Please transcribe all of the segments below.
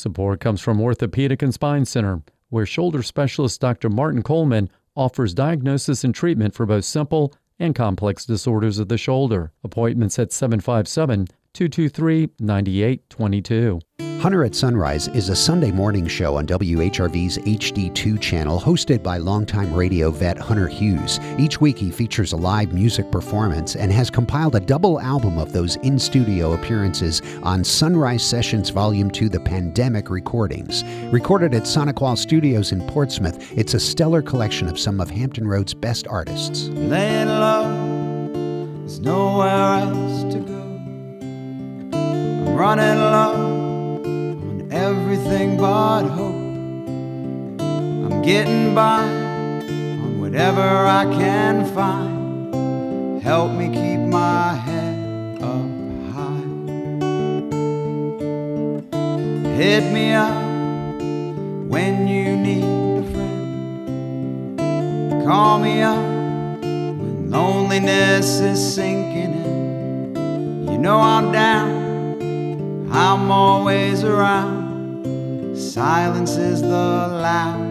Support comes from Orthopedic and Spine Center, where shoulder specialist Dr. Martin Coleman offers diagnosis and treatment for both simple and complex disorders of the shoulder. Appointments at 757 223 9822. Hunter at Sunrise is a Sunday morning show on WHRV's HD2 channel hosted by longtime radio vet Hunter Hughes. Each week he features a live music performance and has compiled a double album of those in studio appearances on Sunrise Sessions Volume 2 The Pandemic Recordings. Recorded at Sonic Studios in Portsmouth, it's a stellar collection of some of Hampton Roads' best artists. Laying low, there's nowhere else to go. I'm running low hope. I'm getting by on whatever I can find. Help me keep my head up high. Hit me up when you need a friend. Call me up when loneliness is sinking in. You know I'm down. I'm always around. Silence is the sound.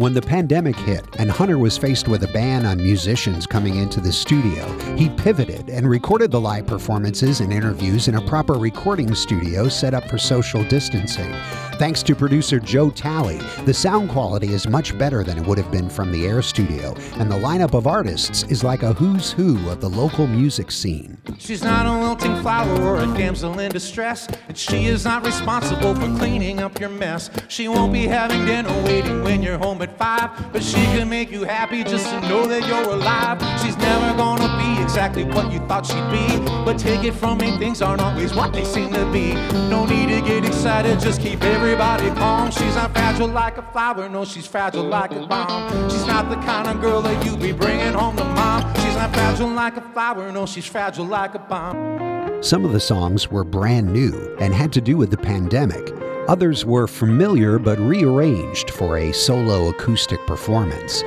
When the pandemic hit and Hunter was faced with a ban on musicians coming into the studio, he pivoted and recorded the live performances and interviews in a proper recording studio set up for social distancing. Thanks to producer Joe Talley, the sound quality is much better than it would have been from the Air Studio, and the lineup of artists is like a who's who of the local music scene. She's not a wilting flower or a damsel in distress, and she is not responsible for cleaning up your mess. She won't be having dinner waiting when you're home at five, but she can make you happy just to know that you're alive. She's never gonna be exactly what you thought she'd be, but take it from me, things aren't always what they seem to be. No need to get excited, just keep everybody calm. She's not fragile like a flower, no, she's fragile like a bomb. She's not the kind of girl that you be bringing home to mom. She's not fragile like a flower, no, she's fragile like a bomb. Some of the songs were brand new and had to do with the pandemic. Others were familiar but rearranged for a solo acoustic performance.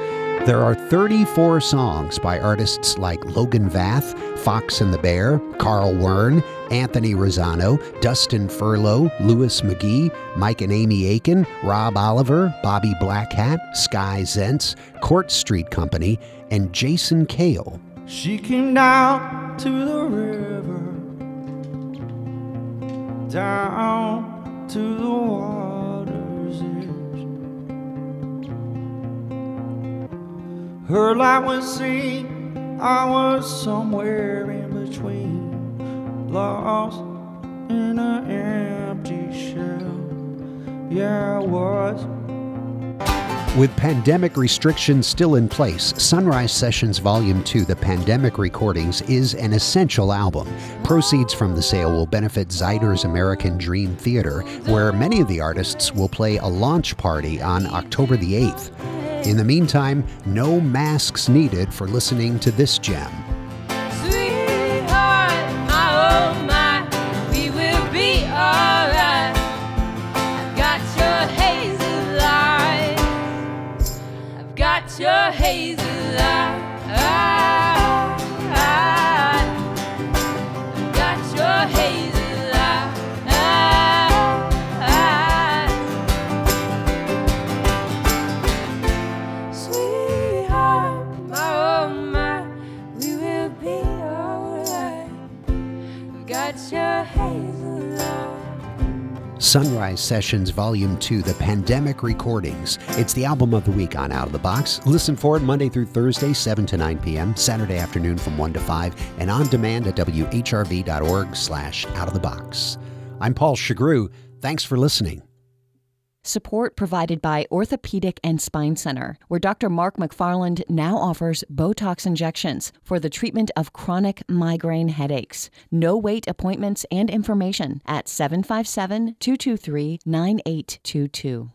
There are 34 songs by artists like Logan Vath, Fox and the Bear, Carl Wern, Anthony Rosano, Dustin Furlow, Louis McGee, Mike and Amy Aiken, Rob Oliver, Bobby Blackhat, Sky Zentz, Court Street Company, and Jason Kale. She came down to the river, down to the water's edge. Her light was seen, I was somewhere in between, lost in an empty shell. Yeah, I was. With pandemic restrictions still in place, Sunrise Sessions Volume 2, The Pandemic Recordings, is an essential album. Proceeds from the sale will benefit Zeiders American Dream Theater, where many of the artists will play a launch party on October the 8th. In the meantime, no masks needed for listening to this gem. Got your hazel eyes. Sunrise Sessions Volume 2, The Pandemic Recordings. It's the album of the week on Out of the Box. Listen for it Monday through Thursday, 7 to 9 p.m., Saturday afternoon from 1 to 5, and on demand at whrv.org slash out of the box. I'm Paul Shugrue. Thanks for listening. Support provided by Orthopedic and Spine Center, where Dr. Mark McFarland now offers Botox injections for the treatment of chronic migraine headaches. No wait appointments and information at 757 223 9822.